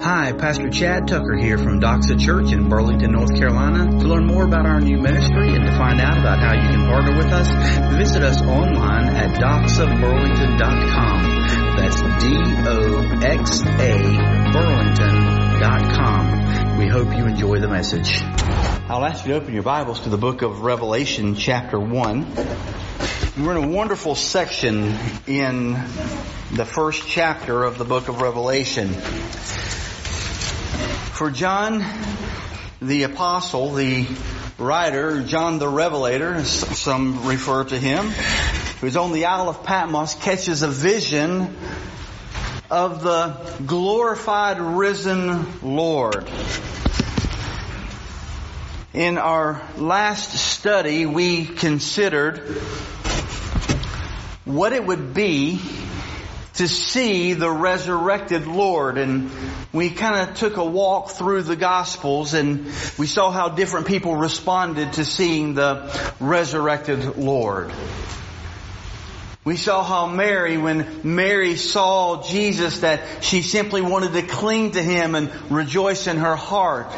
Hi, Pastor Chad Tucker here from Doxa Church in Burlington, North Carolina. To learn more about our new ministry and to find out about how you can partner with us, visit us online at doxaburlington.com. That's D-O-X-A Burlington.com. We hope you enjoy the message. I'll ask you to open your Bibles to the book of Revelation chapter 1. We're in a wonderful section in the first chapter of the book of Revelation. For John the apostle, the writer, John the revelator, some refer to him, who's on the Isle of Patmos, catches a vision of the glorified risen Lord. In our last study, we considered what it would be to see the resurrected Lord. And we kind of took a walk through the Gospels and we saw how different people responded to seeing the resurrected Lord. We saw how Mary, when Mary saw Jesus, that she simply wanted to cling to Him and rejoice in her heart.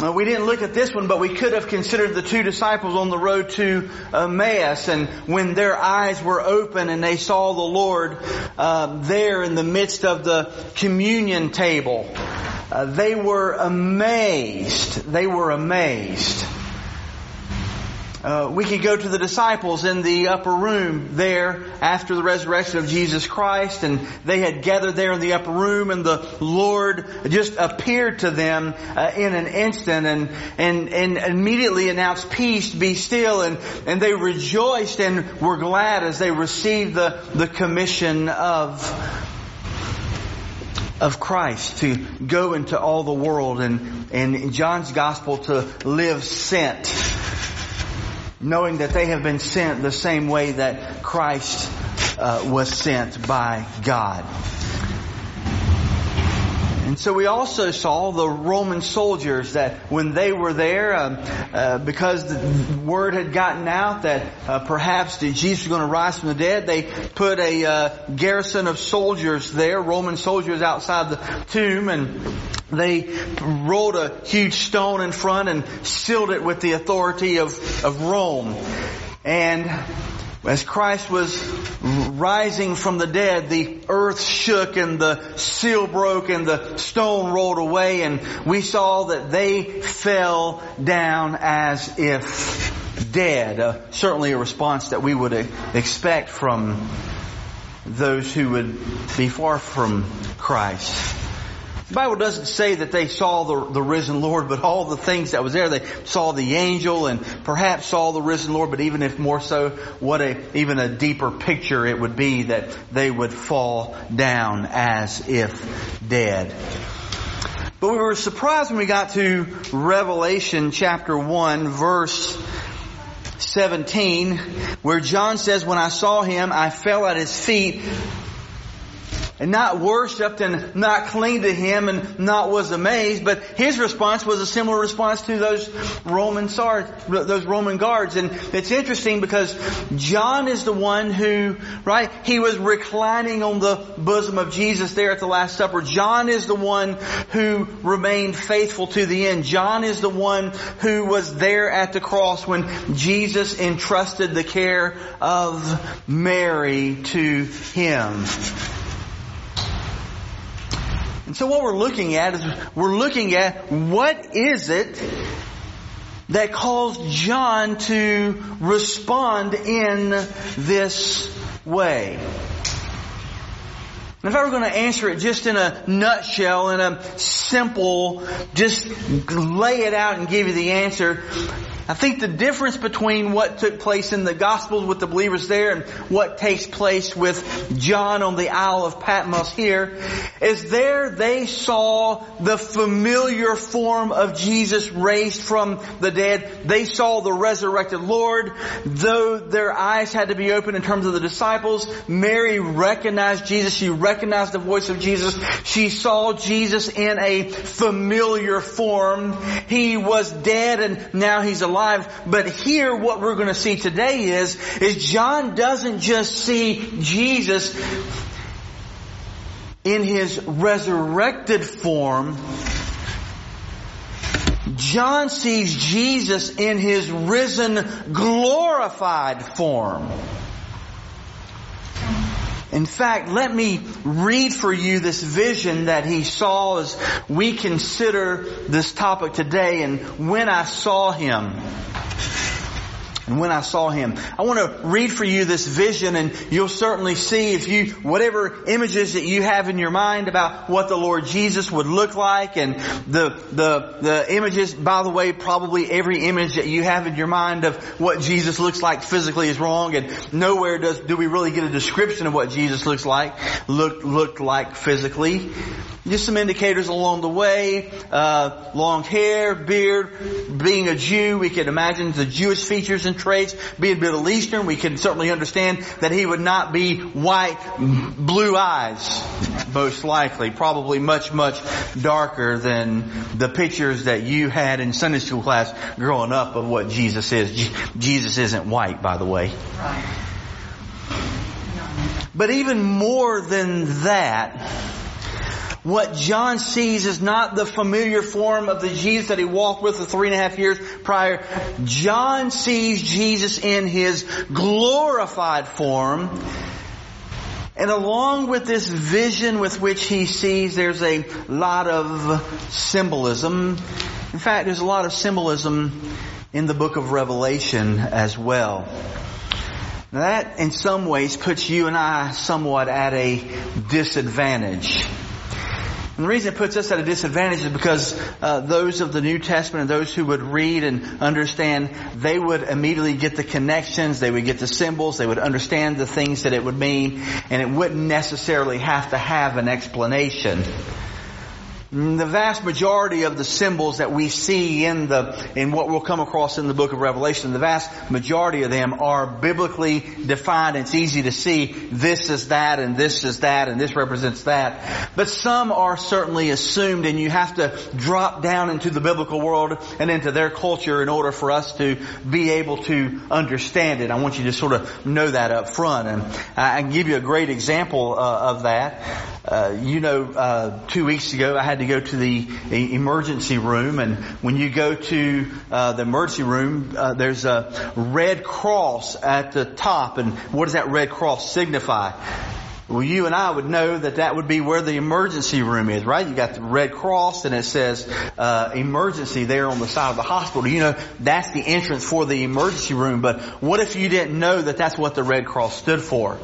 Well, we didn't look at this one, but we could have considered the two disciples on the road to Emmaus and when their eyes were open and they saw the Lord uh, there in the midst of the communion table. Uh, they were amazed. They were amazed. Uh, we could go to the disciples in the upper room there after the resurrection of Jesus Christ and they had gathered there in the upper room and the Lord just appeared to them uh, in an instant and, and, and immediately announced peace, be still and, and they rejoiced and were glad as they received the, the commission of of Christ to go into all the world and, and in John's gospel to live sent knowing that they have been sent the same way that Christ uh, was sent by God. And so we also saw the Roman soldiers that when they were there, uh, uh, because the word had gotten out that uh, perhaps Jesus was going to rise from the dead, they put a uh, garrison of soldiers there, Roman soldiers outside the tomb, and they rolled a huge stone in front and sealed it with the authority of, of Rome. And as Christ was rising from the dead, the earth shook and the seal broke and the stone rolled away and we saw that they fell down as if dead. Uh, certainly a response that we would expect from those who would be far from Christ. The Bible doesn't say that they saw the, the risen Lord, but all the things that was there, they saw the angel and perhaps saw the risen Lord, but even if more so, what a, even a deeper picture it would be that they would fall down as if dead. But we were surprised when we got to Revelation chapter 1 verse 17 where John says, when I saw him, I fell at his feet and not worshipped and not clinged to him and not was amazed, but his response was a similar response to those Roman those Roman guards. And it's interesting because John is the one who, right, he was reclining on the bosom of Jesus there at the Last Supper. John is the one who remained faithful to the end. John is the one who was there at the cross when Jesus entrusted the care of Mary to him. And so what we're looking at is we're looking at what is it that caused John to respond in this way. And if I were going to answer it just in a nutshell, in a simple, just lay it out and give you the answer, I think the difference between what took place in the Gospels with the believers there and what takes place with John on the Isle of Patmos here is there they saw the familiar form of Jesus raised from the dead. They saw the resurrected Lord. Though their eyes had to be open in terms of the disciples, Mary recognized Jesus. She recognized the voice of Jesus. She saw Jesus in a familiar form. He was dead and now he's alive But here what we're going to see today is, is John doesn't just see Jesus in his resurrected form, John sees Jesus in his risen, glorified form. In fact, let me read for you this vision that he saw as we consider this topic today and when I saw him and when I saw him. I want to read for you this vision and you'll certainly see if you, whatever images that you have in your mind about what the Lord Jesus would look like and the, the, the images, by the way, probably every image that you have in your mind of what Jesus looks like physically is wrong and nowhere does, do we really get a description of what Jesus looks like, look, looked like physically. Just some indicators along the way, uh, long hair, beard, being a Jew, we can imagine the Jewish features and traits. Being Middle Eastern, we can certainly understand that he would not be white, blue eyes, most likely. Probably much, much darker than the pictures that you had in Sunday school class growing up of what Jesus is. Jesus isn't white, by the way. Right. But even more than that, what John sees is not the familiar form of the Jesus that he walked with for three and a half years prior. John sees Jesus in his glorified form. And along with this vision with which he sees, there's a lot of symbolism. In fact, there's a lot of symbolism in the book of Revelation as well. Now that in some ways puts you and I somewhat at a disadvantage. And the reason it puts us at a disadvantage is because uh, those of the New Testament and those who would read and understand, they would immediately get the connections, they would get the symbols, they would understand the things that it would mean, and it wouldn't necessarily have to have an explanation. The vast majority of the symbols that we see in the, in what we'll come across in the book of Revelation, the vast majority of them are biblically defined. It's easy to see this is that and this is that and this represents that. But some are certainly assumed and you have to drop down into the biblical world and into their culture in order for us to be able to understand it. I want you to sort of know that up front and I can give you a great example uh, of that. Uh, you know, uh, two weeks ago I had had to go to the emergency room, and when you go to uh, the emergency room, uh, there's a red cross at the top, and what does that red cross signify? Well, you and I would know that that would be where the emergency room is, right? You got the red cross and it says uh, emergency there on the side of the hospital. You know that's the entrance for the emergency room. But what if you didn't know that that's what the red cross stood for?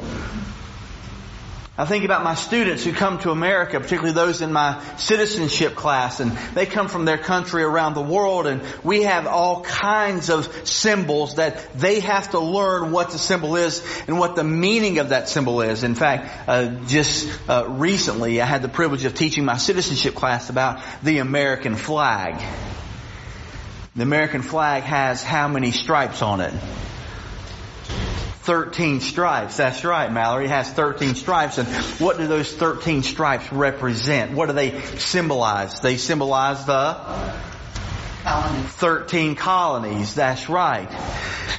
I think about my students who come to America, particularly those in my citizenship class, and they come from their country around the world, and we have all kinds of symbols that they have to learn what the symbol is and what the meaning of that symbol is. In fact, uh, just uh, recently, I had the privilege of teaching my citizenship class about the American flag. The American flag has how many stripes on it? 13 stripes. That's right, Mallory. It has 13 stripes. And what do those 13 stripes represent? What do they symbolize? They symbolize the 13 colonies. That's right.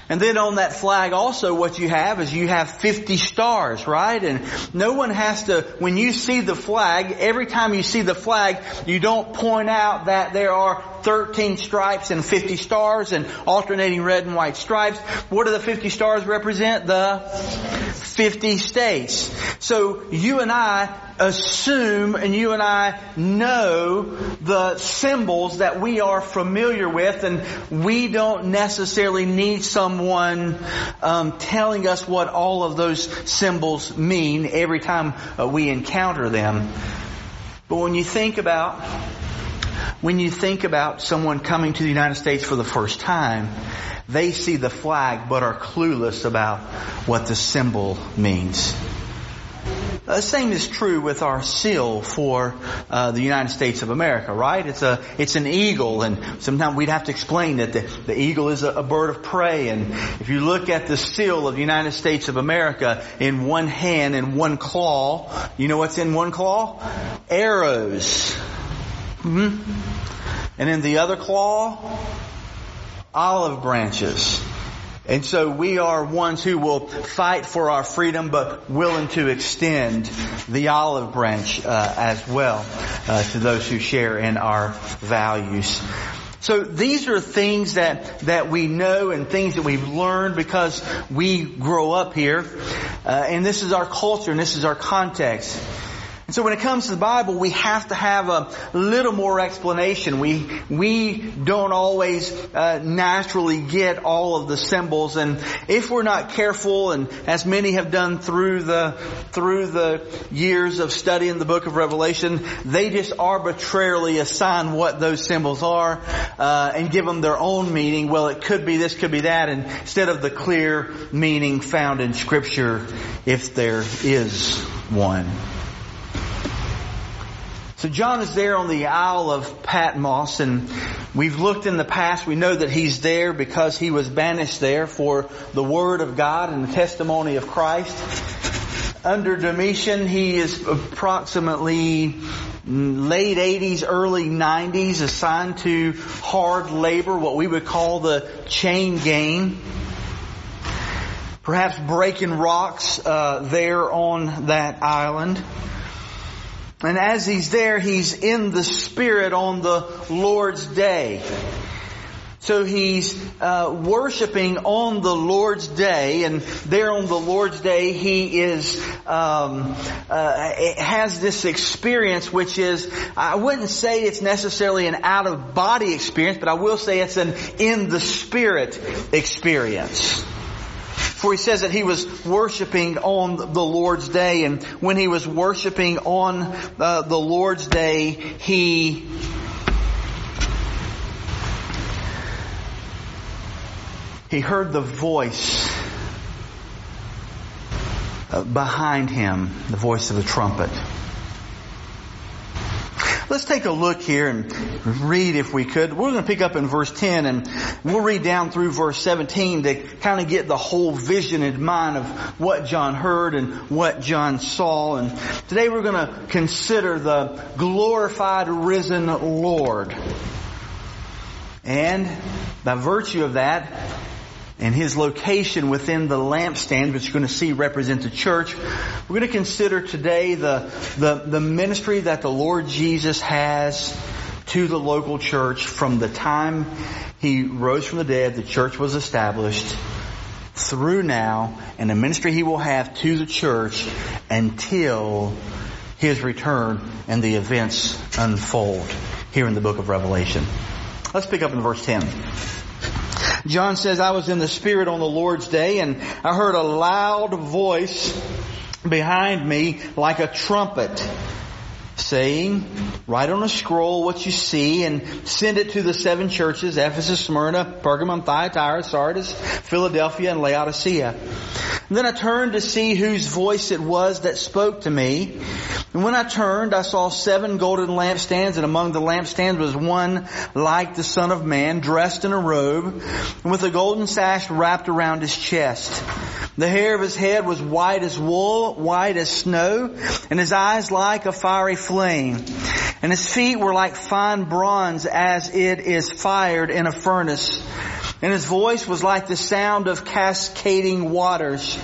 And then on that flag also what you have is you have 50 stars, right? And no one has to, when you see the flag, every time you see the flag, you don't point out that there are 13 stripes and 50 stars and alternating red and white stripes. What do the 50 stars represent? The 50 states. So you and I assume and you and I know the symbols that we are familiar with and we don't necessarily need someone um, telling us what all of those symbols mean every time uh, we encounter them. But when you think about when you think about someone coming to the United States for the first time, they see the flag but are clueless about what the symbol means. The same is true with our seal for uh, the United States of America, right? It's a it's an eagle, and sometimes we'd have to explain that the, the eagle is a, a bird of prey. And if you look at the seal of the United States of America, in one hand and one claw, you know what's in one claw? Arrows. Mm-hmm. And in the other claw, olive branches. And so we are ones who will fight for our freedom, but willing to extend the olive branch uh, as well uh, to those who share in our values. So these are things that, that we know and things that we've learned because we grow up here. Uh, and this is our culture and this is our context. And so when it comes to the Bible, we have to have a little more explanation. We, we don't always uh, naturally get all of the symbols and if we're not careful and as many have done through the, through the years of studying the book of Revelation, they just arbitrarily assign what those symbols are uh, and give them their own meaning. Well, it could be this, could be that, instead of the clear meaning found in Scripture if there is one. So John is there on the Isle of Patmos and we've looked in the past, we know that he's there because he was banished there for the Word of God and the testimony of Christ. Under Domitian, he is approximately late 80s, early 90s, assigned to hard labor, what we would call the chain gang. Perhaps breaking rocks uh, there on that island. And as he's there, he's in the Spirit on the Lord's day. So he's uh, worshiping on the Lord's day, and there on the Lord's day, he is um, uh, has this experience, which is I wouldn't say it's necessarily an out of body experience, but I will say it's an in the Spirit experience. For he says that he was worshiping on the Lord's day, and when he was worshiping on uh, the Lord's day, he he heard the voice uh, behind him, the voice of the trumpet. Let's take a look here and read if we could. We're going to pick up in verse 10 and we'll read down through verse 17 to kind of get the whole vision in mind of what John heard and what John saw. And today we're going to consider the glorified risen Lord. And by virtue of that, and his location within the lampstand, which you're going to see represents the church. We're going to consider today the, the, the ministry that the Lord Jesus has to the local church from the time he rose from the dead, the church was established, through now, and the ministry he will have to the church until his return and the events unfold here in the book of Revelation. Let's pick up in verse 10. John says, I was in the Spirit on the Lord's day and I heard a loud voice behind me like a trumpet saying, write on a scroll what you see and send it to the seven churches, Ephesus, Smyrna, Pergamum, Thyatira, Sardis, Philadelphia, and Laodicea. And then I turned to see whose voice it was that spoke to me. And when I turned, I saw seven golden lampstands, and among the lampstands was one like the Son of Man, dressed in a robe, and with a golden sash wrapped around his chest. The hair of his head was white as wool, white as snow, and his eyes like a fiery flame. And his feet were like fine bronze as it is fired in a furnace. And his voice was like the sound of cascading waters.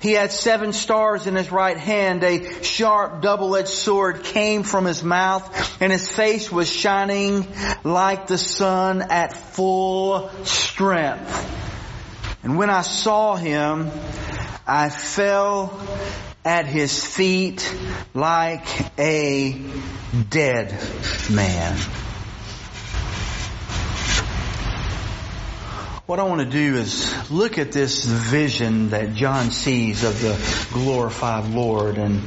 He had seven stars in his right hand. A sharp double-edged sword came from his mouth and his face was shining like the sun at full strength. And when I saw him, I fell at his feet like a dead man. What I want to do is look at this vision that John sees of the glorified Lord and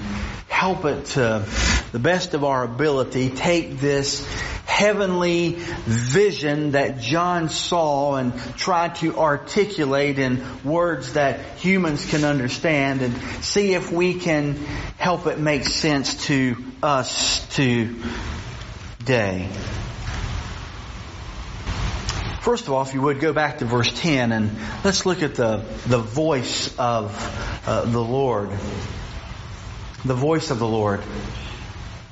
help it to the best of our ability take this heavenly vision that John saw and try to articulate in words that humans can understand and see if we can help it make sense to us today. First of all, if you would go back to verse 10 and let's look at the, the voice of uh, the Lord. The voice of the Lord.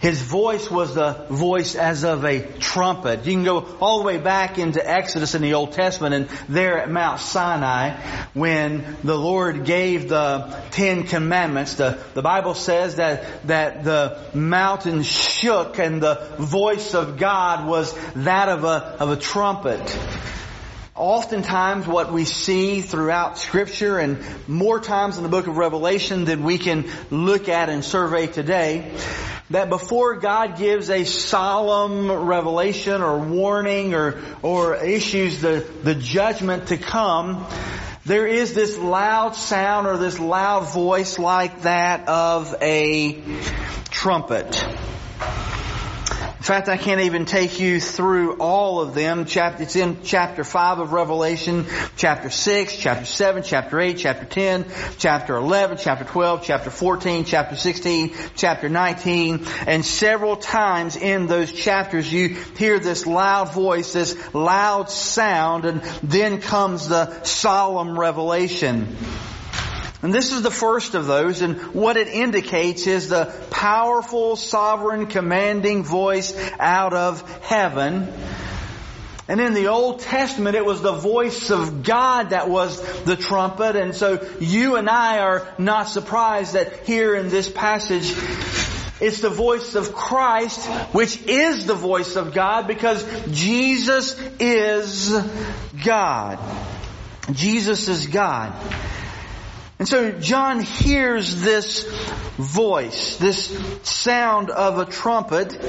His voice was the voice as of a trumpet. You can go all the way back into Exodus in the Old Testament and there at Mount Sinai when the Lord gave the Ten Commandments. The, the Bible says that, that the mountain shook and the voice of God was that of a, of a trumpet. Oftentimes what we see throughout scripture and more times in the book of Revelation than we can look at and survey today, that before God gives a solemn revelation or warning or, or issues the, the judgment to come, there is this loud sound or this loud voice like that of a trumpet. In fact, I can't even take you through all of them. It's in chapter 5 of Revelation, chapter 6, chapter 7, chapter 8, chapter 10, chapter 11, chapter 12, chapter 14, chapter 16, chapter 19, and several times in those chapters you hear this loud voice, this loud sound, and then comes the solemn revelation. And this is the first of those, and what it indicates is the powerful, sovereign, commanding voice out of heaven. And in the Old Testament, it was the voice of God that was the trumpet, and so you and I are not surprised that here in this passage, it's the voice of Christ, which is the voice of God, because Jesus is God. Jesus is God. And so John hears this voice, this sound of a trumpet,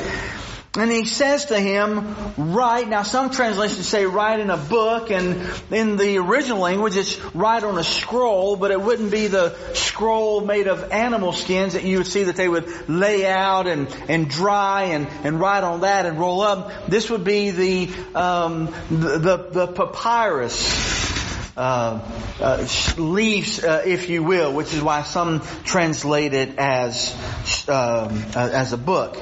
and he says to him, write, now some translations say write in a book, and in the original language it's write on a scroll, but it wouldn't be the scroll made of animal skins that you would see that they would lay out and, and dry and, and write on that and roll up. This would be the, um, the, the, the papyrus uh, uh, leaves, uh, if you will, which is why some translate it as um, uh, as a book.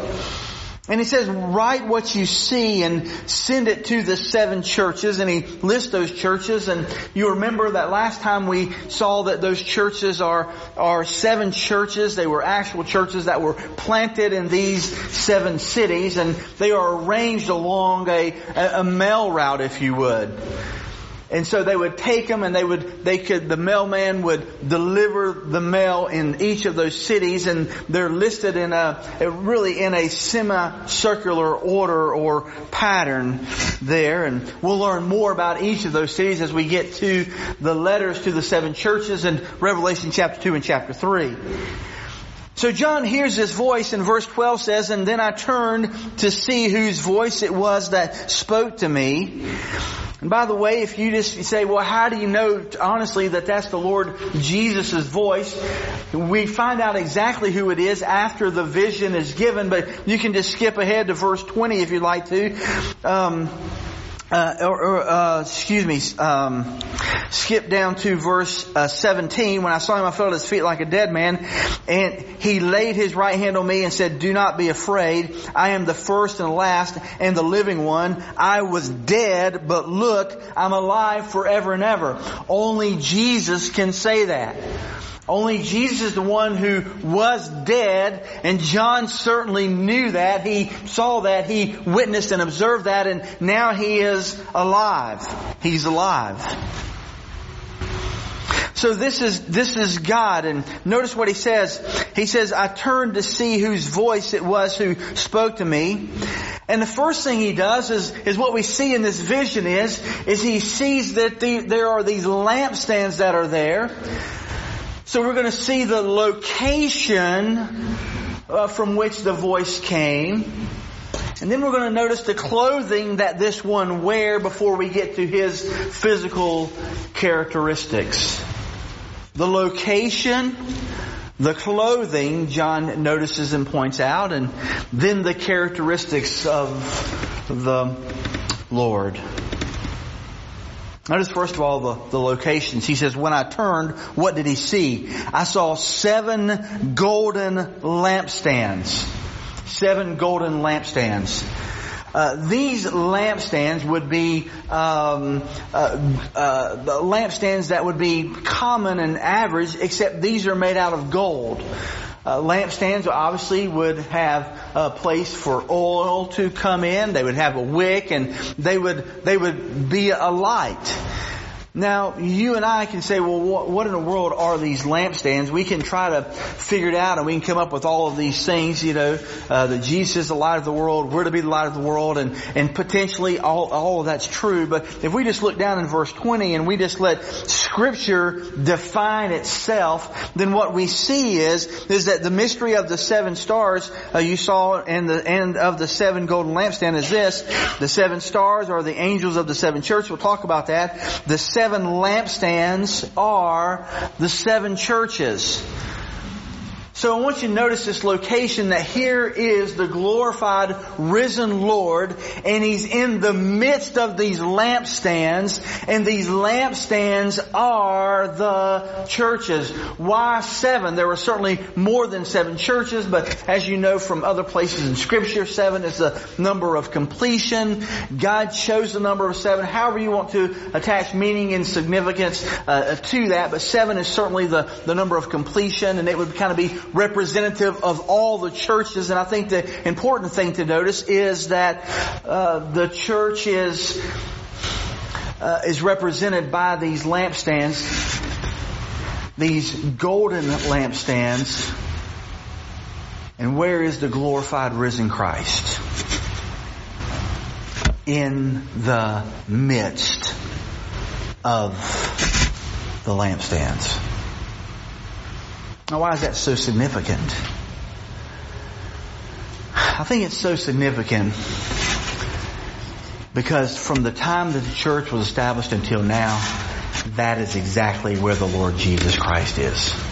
And he says, write what you see and send it to the seven churches. And he lists those churches. And you remember that last time we saw that those churches are, are seven churches. They were actual churches that were planted in these seven cities. And they are arranged along a, a mail route, if you would. And so they would take them and they would, they could, the mailman would deliver the mail in each of those cities and they're listed in a, really in a semicircular order or pattern there. And we'll learn more about each of those cities as we get to the letters to the seven churches in Revelation chapter 2 and chapter 3. So John hears this voice and verse 12 says, and then I turned to see whose voice it was that spoke to me. And by the way, if you just say, well, how do you know honestly that that's the Lord Jesus' voice? We find out exactly who it is after the vision is given, but you can just skip ahead to verse 20 if you'd like to. Um, uh, or, or uh, excuse me, um, skip down to verse uh, 17. When I saw him, I fell at his feet like a dead man, and he laid his right hand on me and said, "Do not be afraid. I am the first and last and the living one. I was dead, but look, I'm alive forever and ever." Only Jesus can say that. Only Jesus is the one who was dead, and John certainly knew that. He saw that, he witnessed and observed that, and now he is alive. He's alive. So this is, this is God, and notice what he says. He says, I turned to see whose voice it was who spoke to me. And the first thing he does is, is what we see in this vision is, is he sees that the, there are these lampstands that are there. So we're going to see the location uh, from which the voice came. And then we're going to notice the clothing that this one wear before we get to his physical characteristics. The location, the clothing, John notices and points out, and then the characteristics of the Lord. Notice first of all the, the locations. He says, when I turned, what did he see? I saw seven golden lampstands. Seven golden lampstands. Uh, these lampstands would be um, uh, uh, lampstands that would be common and average, except these are made out of gold. Uh, lampstands obviously would have a place for oil to come in. They would have a wick and they would, they would be a light. Now, you and I can say, well, what in the world are these lampstands? We can try to figure it out and we can come up with all of these things, you know, uh, that Jesus is the light of the world, we're to be the light of the world, and, and potentially all, all of that's true. But if we just look down in verse 20 and we just let Scripture define itself, then what we see is, is that the mystery of the seven stars, uh, you saw and the end of the seven golden lampstand is this. The seven stars are the angels of the seven churches. We'll talk about that. The seven lampstands are the seven churches. So I want you to notice this location that here is the glorified risen Lord and He's in the midst of these lampstands and these lampstands are the churches. Why seven? There were certainly more than seven churches, but as you know from other places in scripture, seven is the number of completion. God chose the number of seven, however you want to attach meaning and significance uh, to that, but seven is certainly the, the number of completion and it would kind of be representative of all the churches. And I think the important thing to notice is that uh, the church is uh, is represented by these lampstands, these golden lampstands. And where is the glorified risen Christ? In the midst of the lampstands. Now why is that so significant? I think it's so significant because from the time that the church was established until now, that is exactly where the Lord Jesus Christ is.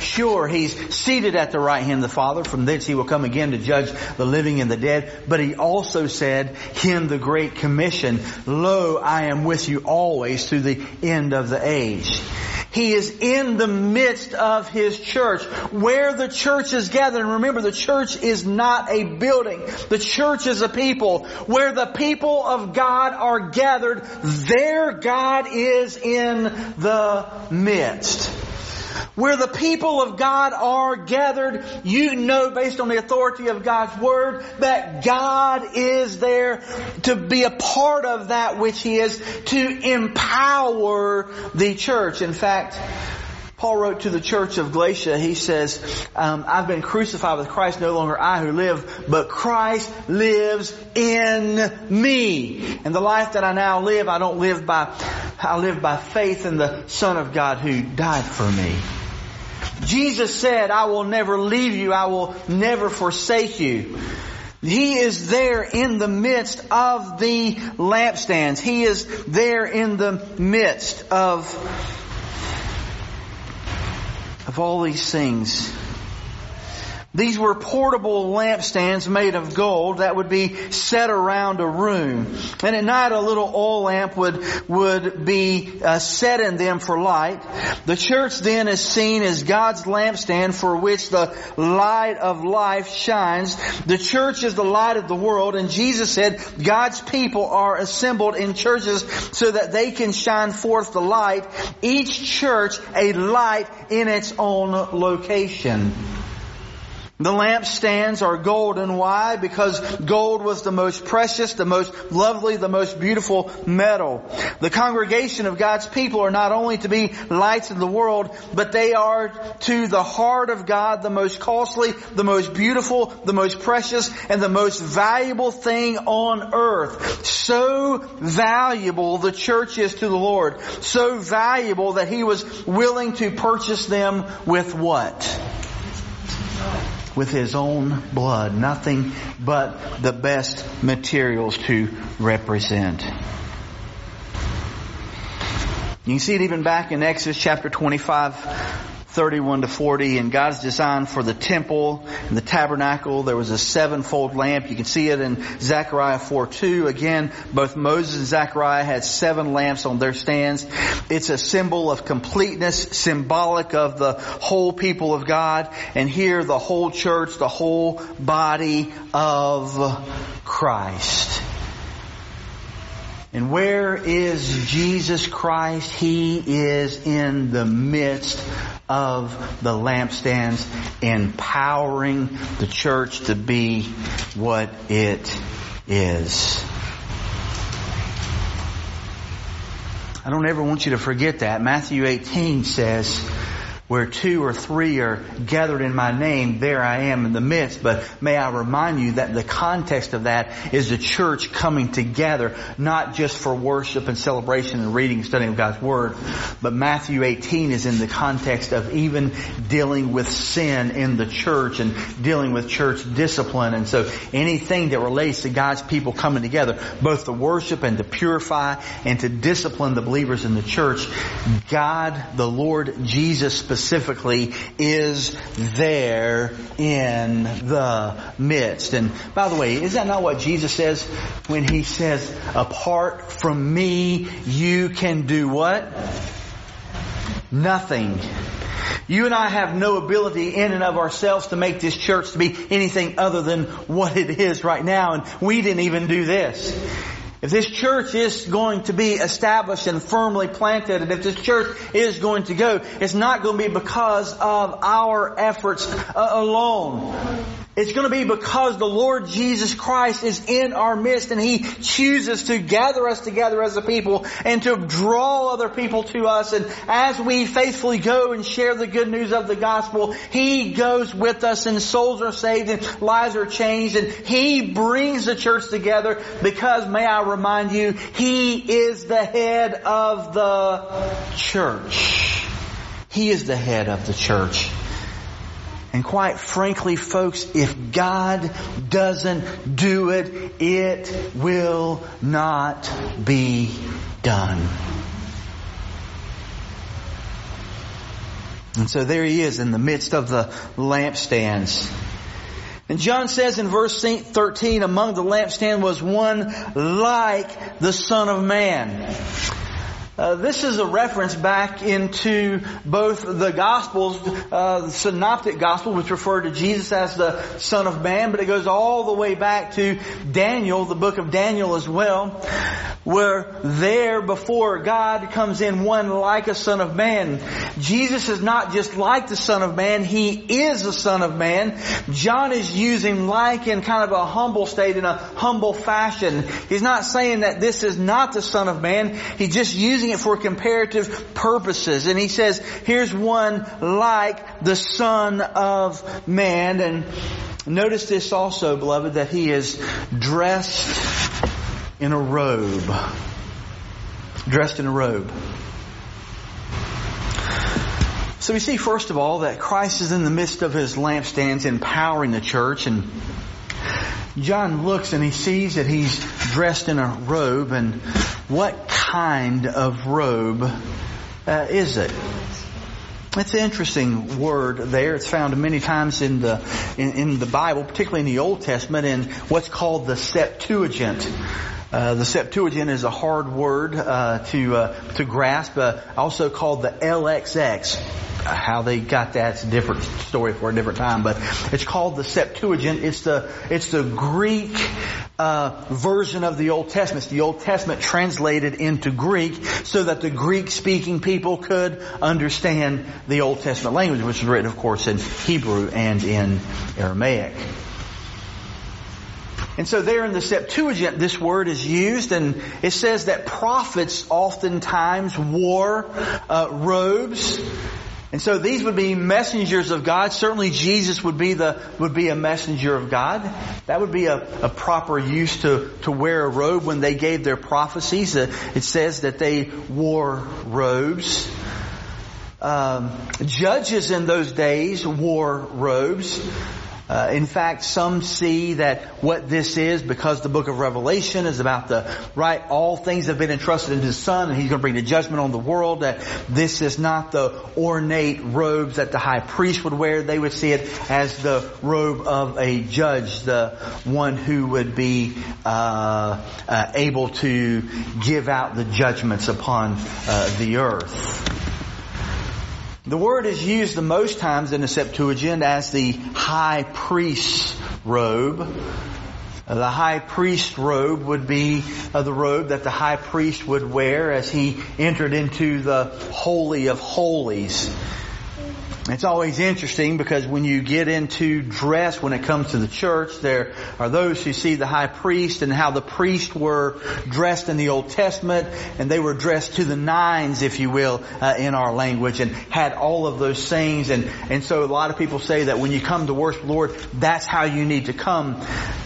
Sure, He's seated at the right hand of the Father. From thence He will come again to judge the living and the dead. But He also said in the Great Commission, Lo, I am with you always to the end of the age. He is in the midst of His church. Where the church is gathered, and remember the church is not a building. The church is a people. Where the people of God are gathered, there God is in the midst. Where the people of God are gathered, you know based on the authority of God's Word that God is there to be a part of that which He is to empower the church. In fact, Paul wrote to the church of Galatia, he says, um, I've been crucified with Christ, no longer I who live, but Christ lives in me. And the life that I now live, I don't live by, I live by faith in the Son of God who died for me. Jesus said, I will never leave you. I will never forsake you. He is there in the midst of the lampstands. He is there in the midst of, of all these things. These were portable lampstands made of gold that would be set around a room. And at night a little oil lamp would, would be uh, set in them for light. The church then is seen as God's lampstand for which the light of life shines. The church is the light of the world and Jesus said God's people are assembled in churches so that they can shine forth the light. Each church a light in its own location. The lampstands are golden. Why? Because gold was the most precious, the most lovely, the most beautiful metal. The congregation of God's people are not only to be lights of the world, but they are to the heart of God the most costly, the most beautiful, the most precious, and the most valuable thing on earth. So valuable the church is to the Lord. So valuable that He was willing to purchase them with what? With his own blood, nothing but the best materials to represent. You can see it even back in Exodus chapter 25, 31 to 40 and God's design for the temple and the tabernacle. There was a sevenfold lamp. You can see it in Zechariah 4 2. Again, both Moses and Zechariah had seven lamps on their stands. It's a symbol of completeness, symbolic of the whole people of God. And here the whole church, the whole body of Christ. And where is Jesus Christ? He is in the midst of the lampstands, empowering the church to be what it is. I don't ever want you to forget that. Matthew 18 says, where two or three are gathered in my name, there I am in the midst. But may I remind you that the context of that is the church coming together, not just for worship and celebration and reading and studying of God's Word, but Matthew 18 is in the context of even dealing with sin in the church and dealing with church discipline. And so anything that relates to God's people coming together, both to worship and to purify and to discipline the believers in the church, God, the Lord Jesus specifically specifically is there in the midst. And by the way, is that not what Jesus says when he says, apart from me, you can do what? Nothing. You and I have no ability in and of ourselves to make this church to be anything other than what it is right now, and we didn't even do this. If this church is going to be established and firmly planted, and if this church is going to go, it's not going to be because of our efforts uh, alone. It's going to be because the Lord Jesus Christ is in our midst and He chooses to gather us together as a people and to draw other people to us. And as we faithfully go and share the good news of the gospel, He goes with us and souls are saved and lives are changed and He brings the church together because, may I remind you, He is the head of the church. He is the head of the church. And quite frankly, folks, if God doesn't do it, it will not be done. And so there he is in the midst of the lampstands. And John says in verse 13, among the lampstand was one like the Son of Man. Uh, this is a reference back into both the Gospels, uh, the Synoptic Gospel, which refer to Jesus as the Son of Man, but it goes all the way back to Daniel, the book of Daniel as well, where there before God comes in one like a Son of Man. Jesus is not just like the Son of Man, He is the Son of Man. John is using like in kind of a humble state, in a humble fashion. He's not saying that this is not the Son of Man, He's just using using it for comparative purposes. And he says, here's one like the Son of Man. And notice this also, beloved, that he is dressed in a robe. Dressed in a robe. So we see first of all that Christ is in the midst of his lampstands empowering the church and John looks and he sees that he's dressed in a robe and what kind of robe uh, is it? It's an interesting word there. It's found many times in the in, in the Bible, particularly in the Old Testament, in what's called the Septuagint. Uh, the Septuagint is a hard word uh, to uh, to grasp. Uh, also called the LXX. How they got that's a different story for a different time. But it's called the Septuagint. It's the it's the Greek uh, version of the Old Testament. It's the Old Testament translated into Greek so that the Greek-speaking people could understand the Old Testament language, which was written, of course, in Hebrew and in Aramaic. And so there in the Septuagint, this word is used, and it says that prophets oftentimes wore uh, robes. And so these would be messengers of God. Certainly Jesus would be the, would be a messenger of God. That would be a, a proper use to, to wear a robe when they gave their prophecies. Uh, it says that they wore robes. Um, judges in those days wore robes. Uh, in fact, some see that what this is, because the book of Revelation is about the, right, all things have been entrusted into the Son and He's going to bring the judgment on the world, that this is not the ornate robes that the high priest would wear. They would see it as the robe of a judge, the one who would be, uh, uh, able to give out the judgments upon, uh, the earth. The word is used the most times in the Septuagint as the high priest's robe. The high priest robe would be uh, the robe that the high priest would wear as he entered into the Holy of Holies. It's always interesting because when you get into dress when it comes to the church, there are those who see the high priest and how the priests were dressed in the Old Testament and they were dressed to the nines, if you will, uh, in our language and had all of those things. And, and so a lot of people say that when you come to worship the Lord, that's how you need to come.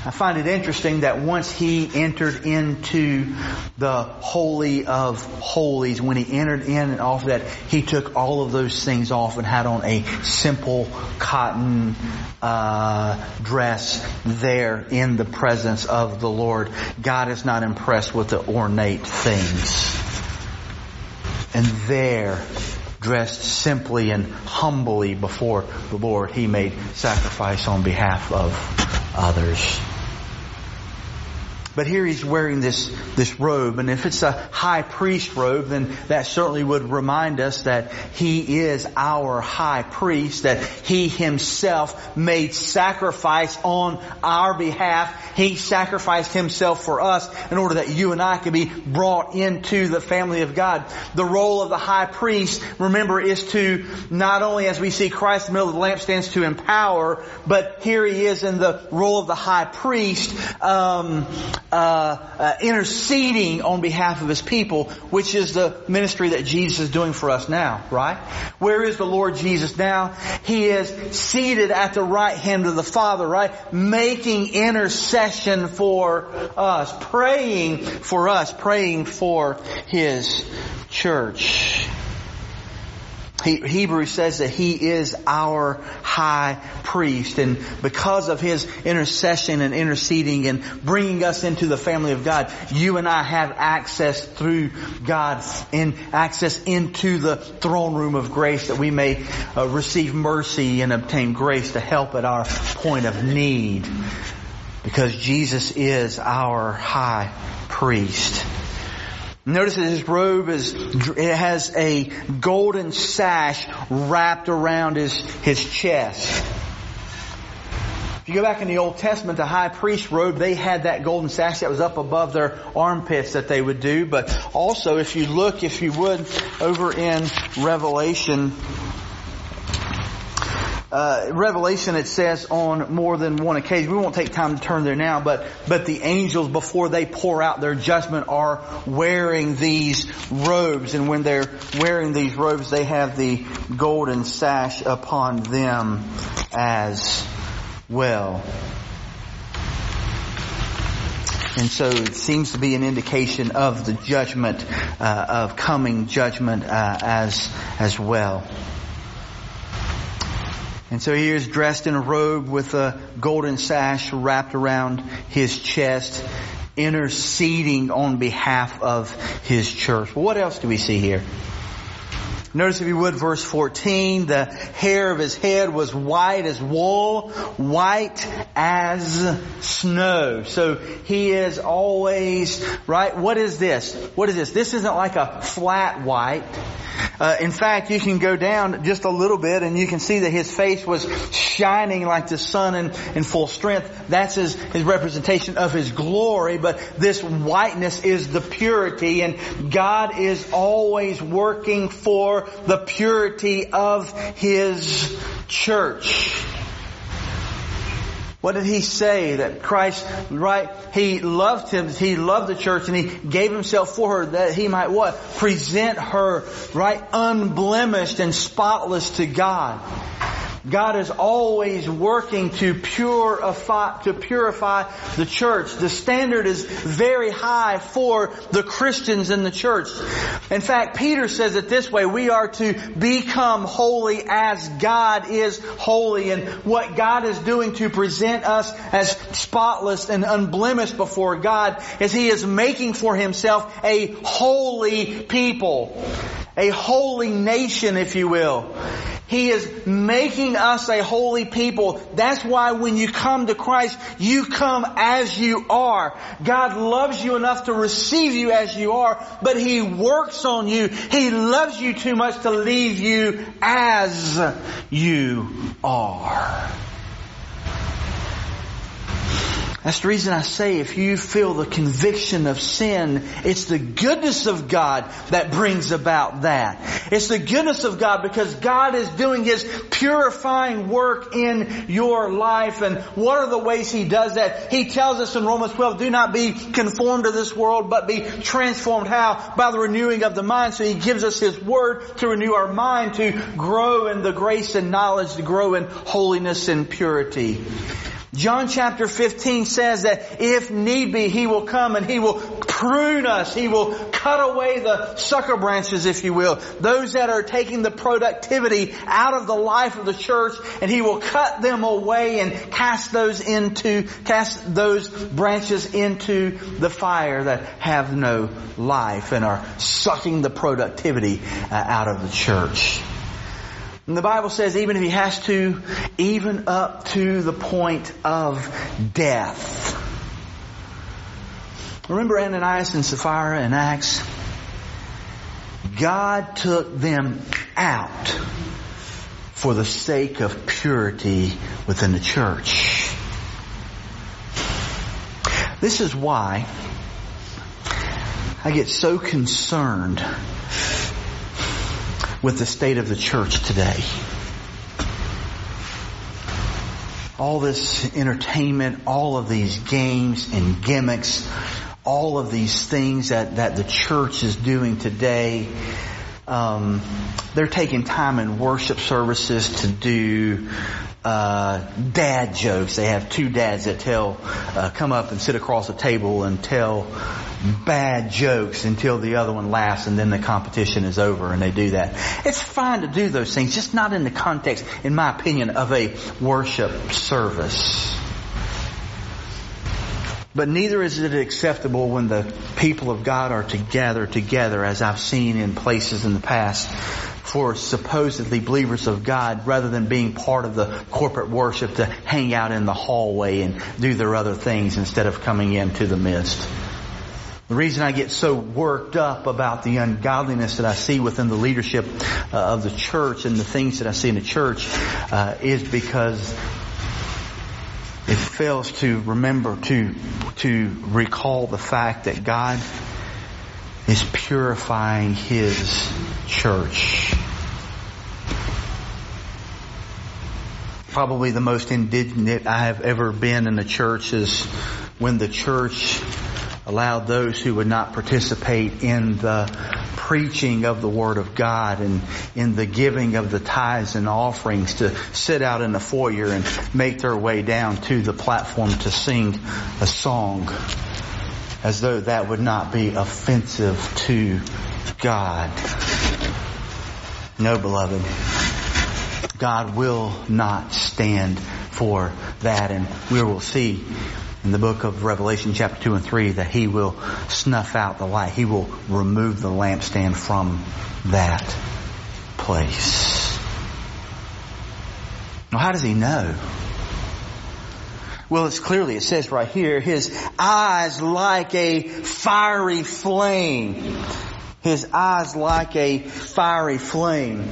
I find it interesting that once he entered into the Holy of Holies, when he entered in and off that, he took all of those things off and had on a a simple cotton uh, dress there in the presence of the Lord. God is not impressed with the ornate things. And there, dressed simply and humbly before the Lord, he made sacrifice on behalf of others. But here he's wearing this, this robe, and if it's a high priest robe, then that certainly would remind us that he is our high priest, that he himself made sacrifice on our behalf. He sacrificed himself for us in order that you and I could be brought into the family of God. The role of the high priest, remember, is to not only as we see Christ in the middle of the lampstands to empower, but here he is in the role of the high priest, um, uh, uh, interceding on behalf of His people, which is the ministry that Jesus is doing for us now, right? Where is the Lord Jesus now? He is seated at the right hand of the Father, right? Making intercession for us, praying for us, praying for His church. He, Hebrews says that He is our high priest and because of His intercession and interceding and bringing us into the family of God, you and I have access through God in access into the throne room of grace that we may uh, receive mercy and obtain grace to help at our point of need because Jesus is our high priest. Notice that his robe is, it has a golden sash wrapped around his, his chest. If you go back in the Old Testament, the high priest robe, they had that golden sash that was up above their armpits that they would do. But also, if you look, if you would, over in Revelation, uh, Revelation it says on more than one occasion. We won't take time to turn there now, but but the angels before they pour out their judgment are wearing these robes, and when they're wearing these robes, they have the golden sash upon them as well. And so it seems to be an indication of the judgment, uh, of coming judgment uh, as as well. And so he is dressed in a robe with a golden sash wrapped around his chest, interceding on behalf of his church. What else do we see here? Notice if you would verse 14, the hair of his head was white as wool, white as snow. So he is always, right? What is this? What is this? This isn't like a flat white. Uh, in fact, you can go down just a little bit and you can see that his face was shining like the sun in, in full strength. That's his, his representation of his glory, but this whiteness is the purity and God is always working for the purity of his church. What did he say? That Christ, right? He loved him. He loved the church and he gave himself for her that he might what? Present her, right? Unblemished and spotless to God. God is always working to purify, to purify the church. The standard is very high for the Christians in the church. In fact, Peter says it this way, we are to become holy as God is holy and what God is doing to present us as spotless and unblemished before God is He is making for Himself a holy people. A holy nation, if you will. He is making us a holy people. That's why when you come to Christ, you come as you are. God loves you enough to receive you as you are, but He works on you. He loves you too much to leave you as you are. That's the reason I say if you feel the conviction of sin, it's the goodness of God that brings about that. It's the goodness of God because God is doing His purifying work in your life. And what are the ways He does that? He tells us in Romans 12, do not be conformed to this world, but be transformed. How? By the renewing of the mind. So He gives us His Word to renew our mind, to grow in the grace and knowledge, to grow in holiness and purity. John chapter 15 says that if need be, He will come and He will prune us. He will cut away the sucker branches, if you will. Those that are taking the productivity out of the life of the church and He will cut them away and cast those into, cast those branches into the fire that have no life and are sucking the productivity uh, out of the church. And the Bible says even if he has to, even up to the point of death. Remember Ananias and Sapphira in Acts? God took them out for the sake of purity within the church. This is why I get so concerned with the state of the church today. All this entertainment, all of these games and gimmicks, all of these things that, that the church is doing today, um, they're taking time in worship services to do uh, dad jokes. They have two dads that tell, uh, come up and sit across the table and tell bad jokes until the other one laughs and then the competition is over and they do that. It's fine to do those things, just not in the context, in my opinion, of a worship service. But neither is it acceptable when the people of God are to gather together, as I've seen in places in the past, for supposedly believers of God rather than being part of the corporate worship to hang out in the hallway and do their other things instead of coming into the midst. The reason I get so worked up about the ungodliness that I see within the leadership uh, of the church and the things that I see in the church uh, is because it fails to remember to to recall the fact that God is purifying His church. Probably the most indignant I have ever been in the church is when the church allowed those who would not participate in the preaching of the Word of God and in the giving of the tithes and offerings to sit out in the foyer and make their way down to the platform to sing a song as though that would not be offensive to God. No, beloved. God will not stand for that and we will see in the book of Revelation chapter 2 and 3 that he will snuff out the light. He will remove the lampstand from that place. Now how does he know? Well, it's clearly, it says right here, his eyes like a fiery flame. His eyes like a fiery flame.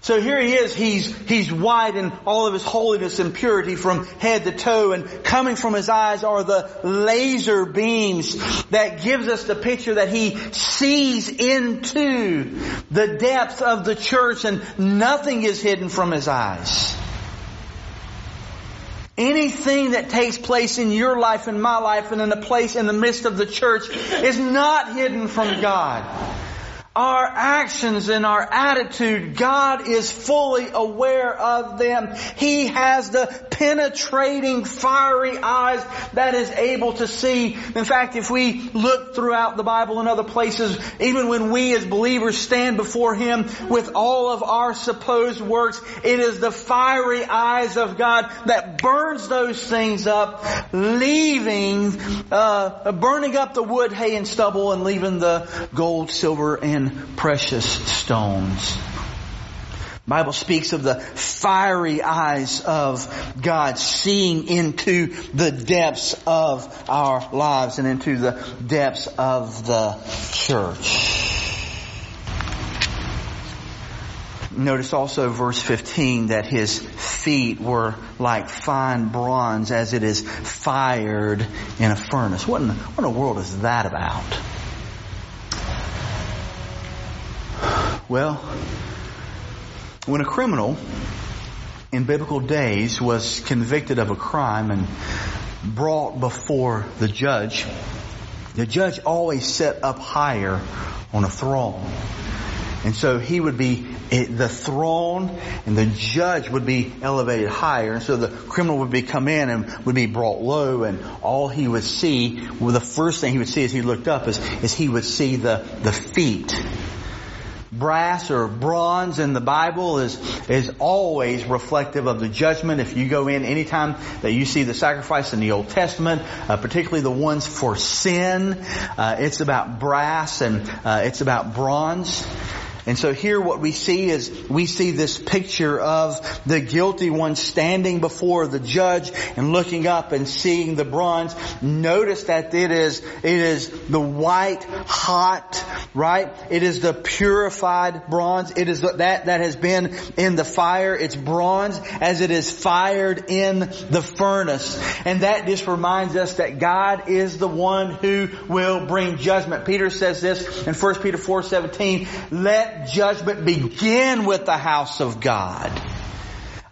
So here he is, he's, he's white in all of his holiness and purity from head to toe and coming from his eyes are the laser beams that gives us the picture that he sees into the depth of the church and nothing is hidden from his eyes. Anything that takes place in your life in my life and in a place in the midst of the church is not hidden from God our actions and our attitude, God is fully aware of them. He has the penetrating fiery eyes that is able to see. In fact, if we look throughout the Bible and other places, even when we as believers stand before Him with all of our supposed works, it is the fiery eyes of God that burns those things up, leaving, uh, burning up the wood, hay, and stubble and leaving the gold, silver, and precious stones. Bible speaks of the fiery eyes of God seeing into the depths of our lives and into the depths of the church. Notice also verse 15 that his feet were like fine bronze as it is fired in a furnace. What in, what in the world is that about? Well, when a criminal in biblical days was convicted of a crime and brought before the judge, the judge always set up higher on a throne. And so he would be eh, the throne and the judge would be elevated higher. And so the criminal would be come in and would be brought low and all he would see, well, the first thing he would see as he looked up is, is he would see the, the feet brass or bronze in the Bible is, is always reflective of the judgment. If you go in anytime that you see the sacrifice in the Old Testament, uh, particularly the ones for sin, uh, it's about brass and uh, it's about bronze. And so here what we see is we see this picture of the guilty one standing before the judge and looking up and seeing the bronze. Notice that it is, it is the white, hot, right? It is the purified bronze. It is that that has been in the fire. It's bronze as it is fired in the furnace. And that just reminds us that God is the one who will bring judgment. Peter says this in 1 Peter 4, 17, judgment begin with the house of God.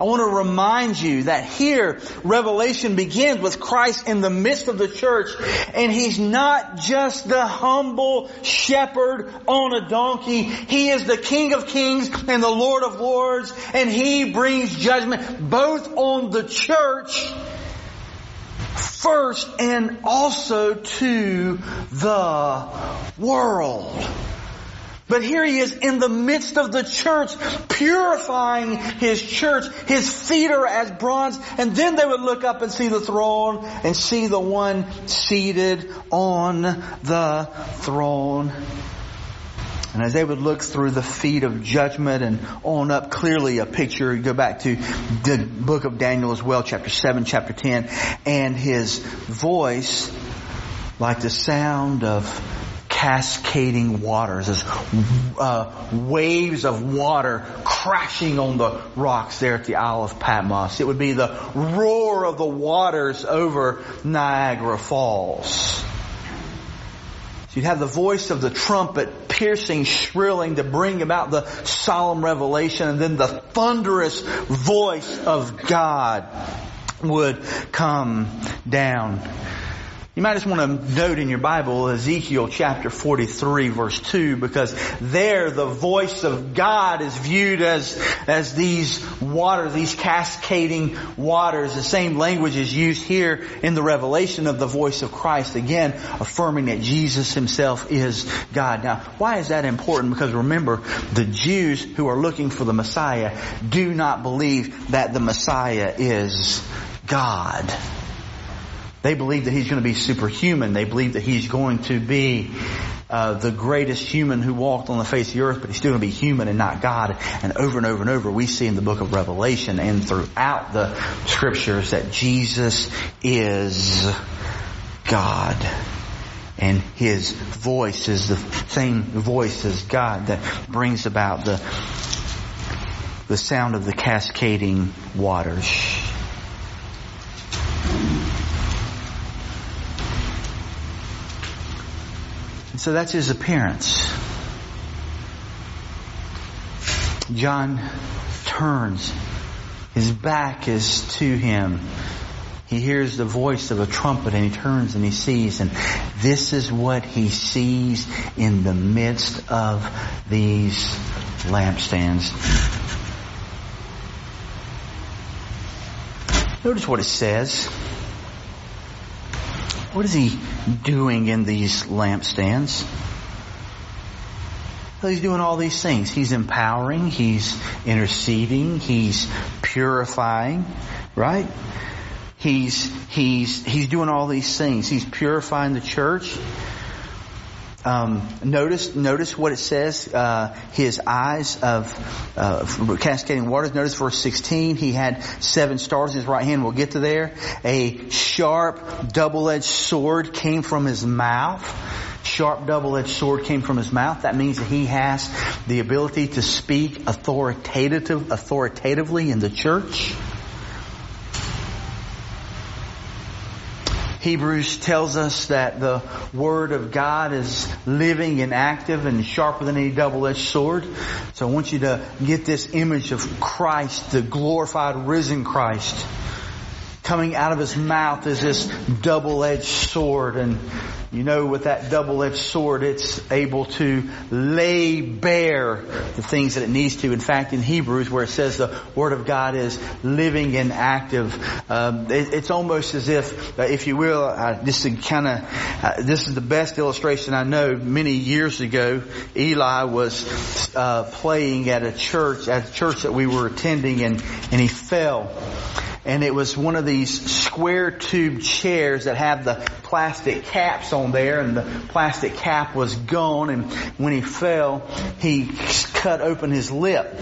I want to remind you that here, Revelation begins with Christ in the midst of the church, and He's not just the humble shepherd on a donkey. He is the King of kings and the Lord of lords, and He brings judgment both on the church first and also to the world. But here he is in the midst of the church, purifying his church. His feet are as bronze. And then they would look up and see the throne and see the one seated on the throne. And as they would look through the feet of judgment and on up, clearly a picture, go back to the book of Daniel as well, chapter 7, chapter 10, and his voice like the sound of cascading waters, as uh, waves of water crashing on the rocks there at the Isle of Patmos. It would be the roar of the waters over Niagara Falls. You'd have the voice of the trumpet piercing, shrilling to bring about the solemn revelation, and then the thunderous voice of God would come down. You might just want to note in your Bible Ezekiel chapter 43 verse 2 because there the voice of God is viewed as, as these waters, these cascading waters. The same language is used here in the revelation of the voice of Christ. Again, affirming that Jesus himself is God. Now, why is that important? Because remember, the Jews who are looking for the Messiah do not believe that the Messiah is God. They believe that he's going to be superhuman. They believe that he's going to be uh, the greatest human who walked on the face of the earth, but he's still going to be human and not God. And over and over and over, we see in the book of Revelation and throughout the scriptures that Jesus is God. And his voice is the same voice as God that brings about the, the sound of the cascading waters. And so that's his appearance. John turns. His back is to him. He hears the voice of a trumpet and he turns and he sees and this is what he sees in the midst of these lampstands. Notice what it says. What is he doing in these lampstands? He's doing all these things. He's empowering, he's interceding, he's purifying, right? He's, he's, he's doing all these things. He's purifying the church. Um, notice, notice what it says. Uh, his eyes of uh, cascading waters. Notice verse 16. He had seven stars in his right hand. We'll get to there. A sharp, double-edged sword came from his mouth. sharp double-edged sword came from his mouth. That means that he has the ability to speak authoritative, authoritatively in the church. Hebrews tells us that the Word of God is living and active and sharper than any double-edged sword. So I want you to get this image of Christ, the glorified risen Christ coming out of his mouth is this double-edged sword and you know with that double-edged sword it's able to lay bare the things that it needs to. In fact in Hebrews where it says the Word of God is living and active, um, it, it's almost as if, uh, if you will, uh, this is kind of, uh, this is the best illustration I know. Many years ago Eli was uh, playing at a church, at a church that we were attending and, and he fell and it was one of these square tube chairs that have the plastic caps on there and the plastic cap was gone and when he fell he cut open his lip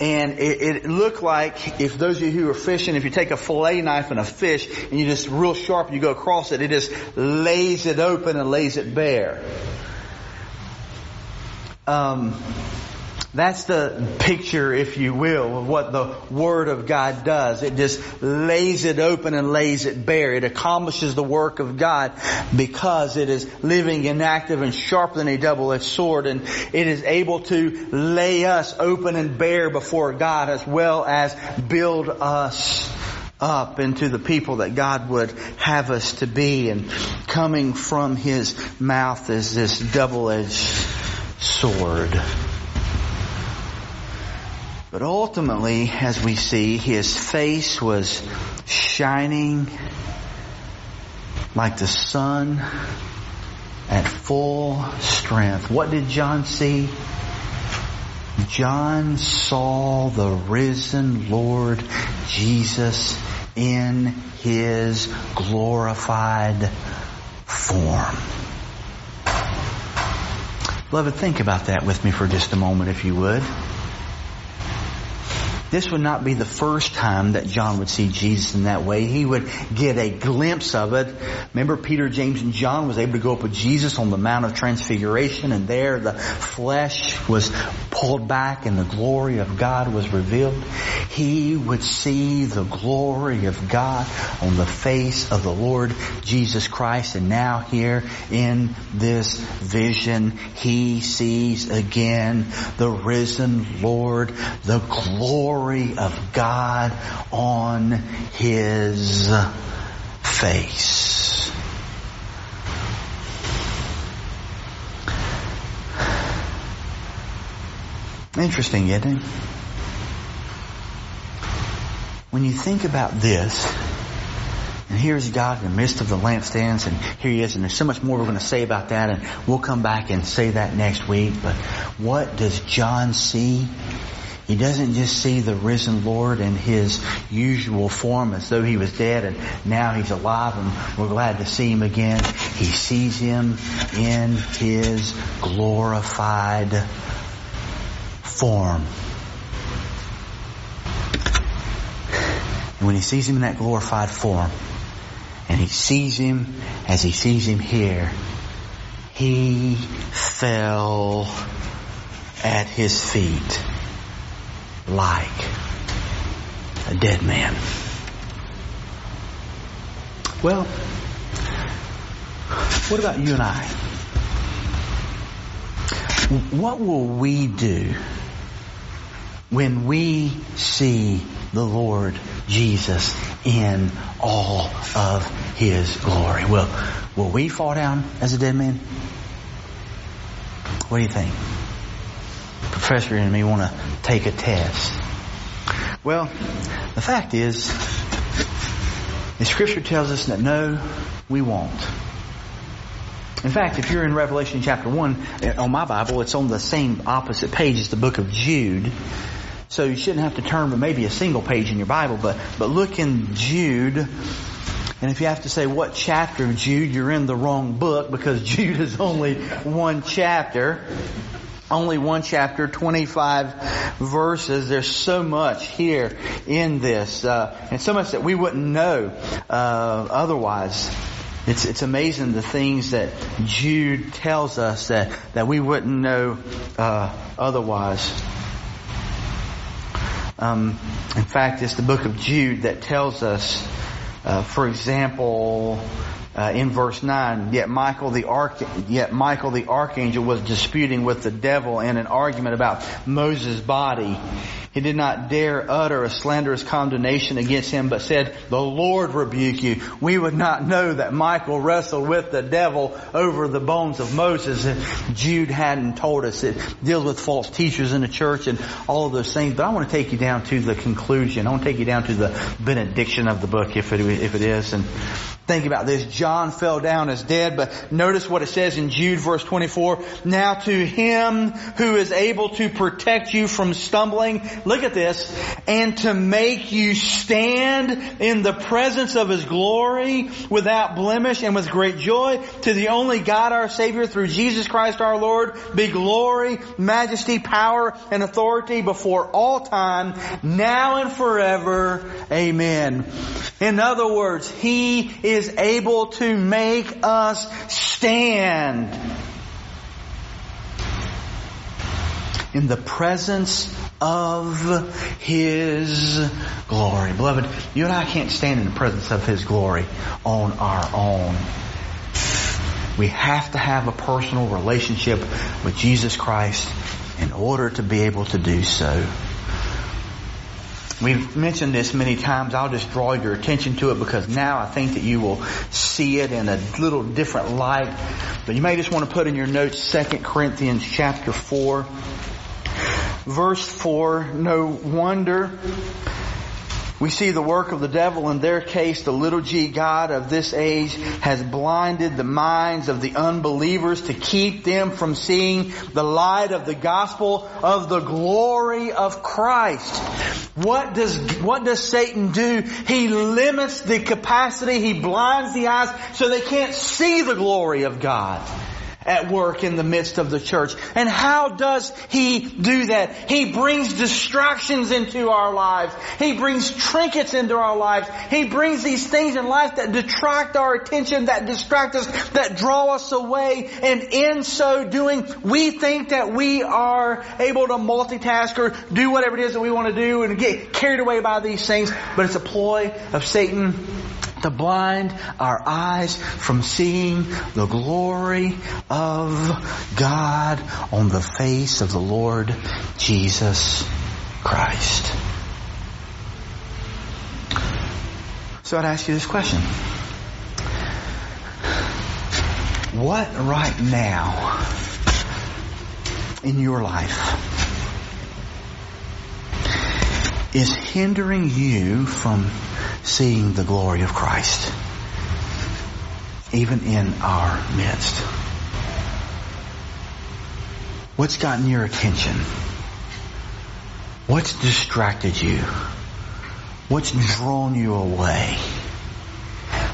and it, it, looked like if those of you who are fishing, if you take a fillet knife and a fish and you just real sharp you go across it, it just lays it open and lays it bare. Um, that's the picture, if you will, of what the Word of God does. It just lays it open and lays it bare. It accomplishes the work of God because it is living and active and sharper than a double-edged sword and it is able to lay us open and bare before God as well as build us up into the people that God would have us to be and coming from His mouth is this double-edged sword. But ultimately, as we see, his face was shining like the sun at full strength. What did John see? John saw the risen Lord Jesus in his glorified form. Beloved, think about that with me for just a moment, if you would. This would not be the first time that John would see Jesus in that way. He would get a glimpse of it. Remember Peter, James, and John was able to go up with Jesus on the Mount of Transfiguration and there the flesh was pulled back and the glory of God was revealed. He would see the glory of God on the face of the Lord Jesus Christ and now here in this vision he sees again the risen Lord, the glory glory of God on his face. Interesting, isn't it? When you think about this, and here's God in the midst of the lampstands, and here he is, and there's so much more we're going to say about that, and we'll come back and say that next week, but what does John see? He doesn't just see the risen Lord in his usual form as though he was dead and now he's alive and we're glad to see him again. He sees him in his glorified form. And when he sees him in that glorified form, and he sees him as he sees him here, he fell at his feet like a dead man. Well, what about you and I? What will we do when we see the Lord Jesus in all of His glory? Will, will we fall down as a dead man? What do you think? Professor and me want to take a test. Well, the fact is, the scripture tells us that no, we won't. In fact, if you're in Revelation chapter 1, eh, on my Bible, it's on the same opposite page as the book of Jude. So you shouldn't have to turn to maybe a single page in your Bible, but, but look in Jude. And if you have to say what chapter of Jude, you're in the wrong book because Jude is only one chapter only one chapter, 25 verses. There's so much here in this, uh, and so much that we wouldn't know uh, otherwise. it's, it's amazing the things that Jude tells us that, that we wouldn't know uh, otherwise. Um, in fact, it's the book of Jude that tells us, uh, for example, uh, in verse nine, yet Michael the arch, yet Michael the archangel was disputing with the devil in an argument about Moses' body. He did not dare utter a slanderous condemnation against him, but said, the Lord rebuke you. We would not know that Michael wrestled with the devil over the bones of Moses if Jude hadn't told us. It deals with false teachers in the church and all of those things. But I want to take you down to the conclusion. I want to take you down to the benediction of the book if it, if it is. And Think about this. John fell down as dead, but notice what it says in Jude verse 24. Now to him who is able to protect you from stumbling, look at this, and to make you stand in the presence of his glory without blemish and with great joy, to the only God our Savior through Jesus Christ our Lord, be glory, majesty, power, and authority before all time, now and forever. Amen. In other words, He is able to make us stand in the presence of His glory. Beloved, you and I can't stand in the presence of His glory on our own. We have to have a personal relationship with Jesus Christ in order to be able to do so. We've mentioned this many times. I'll just draw your attention to it because now I think that you will see it in a little different light. But you may just want to put in your notes 2 Corinthians chapter 4. Verse 4, no wonder we see the work of the devil in their case, the little g God of this age has blinded the minds of the unbelievers to keep them from seeing the light of the gospel of the glory of Christ. What does, what does Satan do? He limits the capacity, he blinds the eyes so they can't see the glory of God at work in the midst of the church. And how does He do that? He brings distractions into our lives. He brings trinkets into our lives. He brings these things in life that detract our attention, that distract us, that draw us away. And in so doing, we think that we are able to multitask or do whatever it is that we want to do and get carried away by these things. But it's a ploy of Satan to blind our eyes from seeing the glory of God on the face of the Lord Jesus Christ. So I'd ask you this question. What right now in your life is hindering you from seeing the glory of Christ, even in our midst. What's gotten your attention? What's distracted you? What's drawn you away?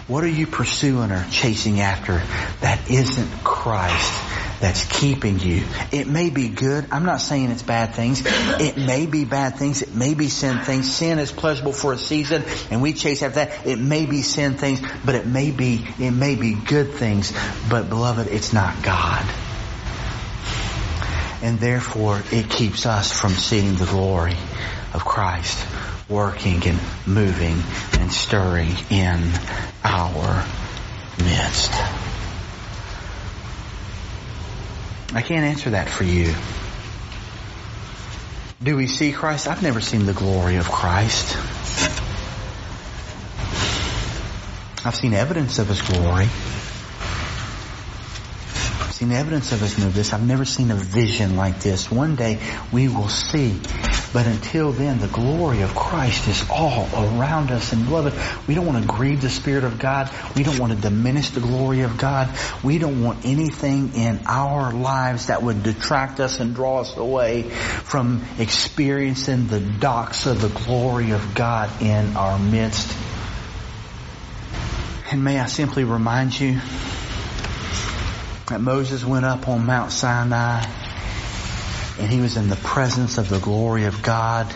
What are you pursuing or chasing after that isn't Christ that's keeping you. It may be good. I'm not saying it's bad things. It may be bad things. It may be sin things. Sin is pleasurable for a season and we chase after that. It may be sin things, but it may be, it may be good things. But beloved, it's not God. And therefore it keeps us from seeing the glory of Christ working and moving and stirring in our midst. I can't answer that for you. Do we see Christ? I've never seen the glory of Christ. I've seen evidence of His glory. Seen evidence of His this. I've never seen a vision like this. One day we will see but until then, the glory of Christ is all around us. And beloved, we don't want to grieve the Spirit of God. We don't want to diminish the glory of God. We don't want anything in our lives that would detract us and draw us away from experiencing the doxa of the glory of God in our midst. And may I simply remind you that Moses went up on Mount Sinai and he was in the presence of the glory of God.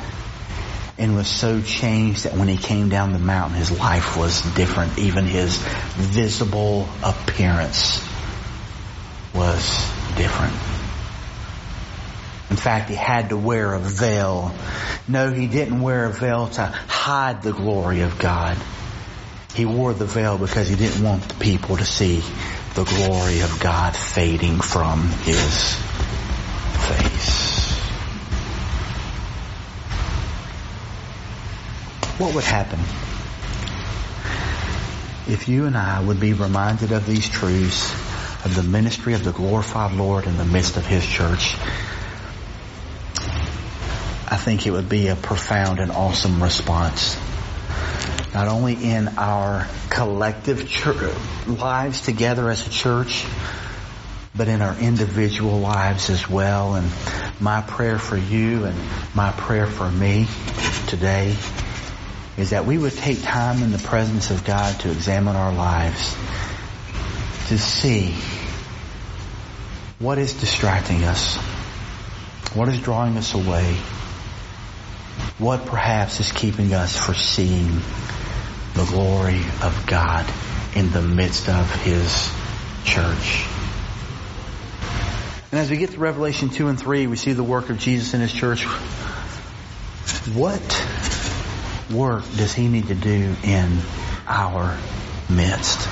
and was so changed that when he came down the mountain, his life was different. Even his visible appearance was different. In fact, he had to wear a veil. No, he didn't wear a veil to hide the glory of God. He wore the veil because he didn't want the people to see the glory of God fading from his face. What would happen if you and I would be reminded of these truths of the ministry of the glorified Lord in the midst of His church? I think it would be a profound and awesome response. Not only in our collective church, lives together as a church, but in our individual lives as well. And my prayer for you and my prayer for me today is that we would take time in the presence of God to examine our lives, to see what is distracting us, what is drawing us away, what perhaps is keeping us from seeing the glory of God in the midst of His church. And as we get to Revelation 2 and 3, we see the work of Jesus in His church. What work does He need to do in our midst?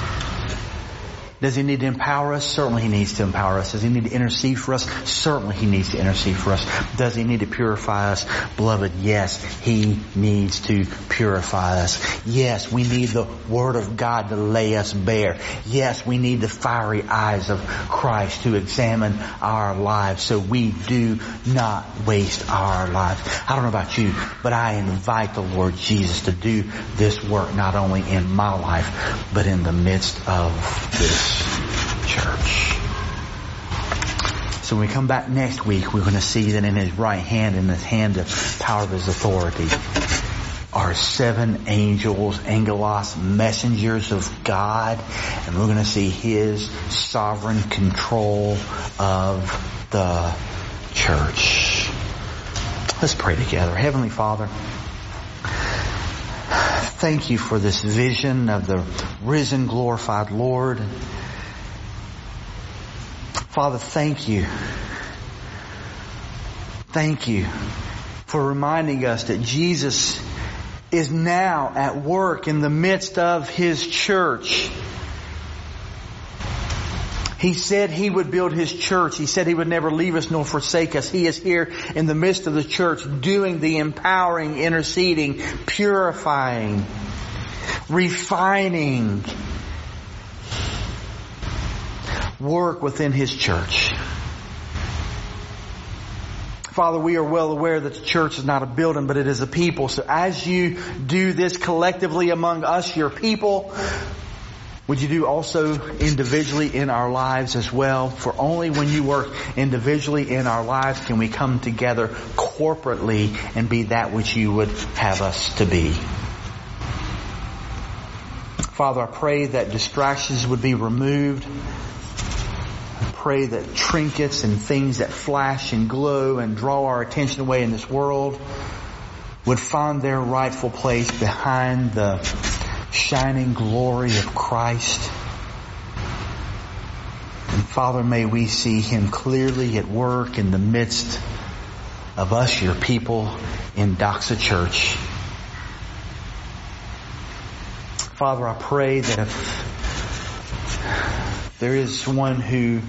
Does he need to empower us? Certainly he needs to empower us. Does he need to intercede for us? Certainly he needs to intercede for us. Does he need to purify us? Beloved, yes, he needs to purify us. Yes, we need the Word of God to lay us bare. Yes, we need the fiery eyes of Christ to examine our lives so we do not waste our lives. I don't know about you, but I invite the Lord Jesus to do this work not only in my life, but in the midst of this church. So when we come back next week, we're going to see that in his right hand, in his hand, the power of his authority, are seven angels, angelos, messengers of God, and we're going to see his sovereign control of the church. Let's pray together. Heavenly Father, thank you for this vision of the risen, glorified Lord. Father, thank you. Thank you for reminding us that Jesus is now at work in the midst of His church. He said He would build His church. He said He would never leave us nor forsake us. He is here in the midst of the church doing the empowering, interceding, purifying, refining, work within His church. Father, we are well aware that the church is not a building, but it is a people. So as you do this collectively among us, your people, would you do also individually in our lives as well? For only when you work individually in our lives can we come together corporately and be that which you would have us to be. Father, I pray that distractions would be removed I pray that trinkets and things that flash and glow and draw our attention away in this world would find their rightful place behind the shining glory of Christ. And Father, may we see Him clearly at work in the midst of us, your people, in Doxa Church. Father, I pray that if there is one who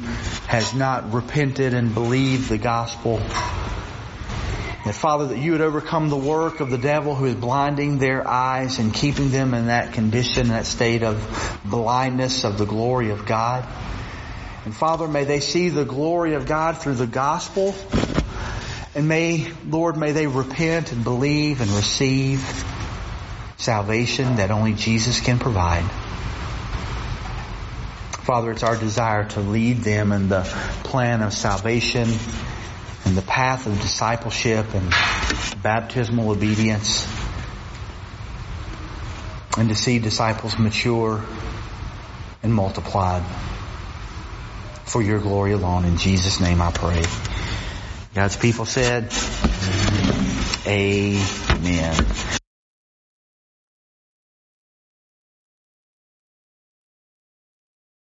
has not repented and believed the gospel. That Father, that you would overcome the work of the devil who is blinding their eyes and keeping them in that condition, that state of blindness of the glory of God. And Father, may they see the glory of God through the gospel. And may, Lord, may they repent and believe and receive salvation that only Jesus can provide. Father, it's our desire to lead them in the plan of salvation and the path of discipleship and baptismal obedience and to see disciples mature and multiplied for your glory alone. In Jesus' name I pray. God's people said, Amen.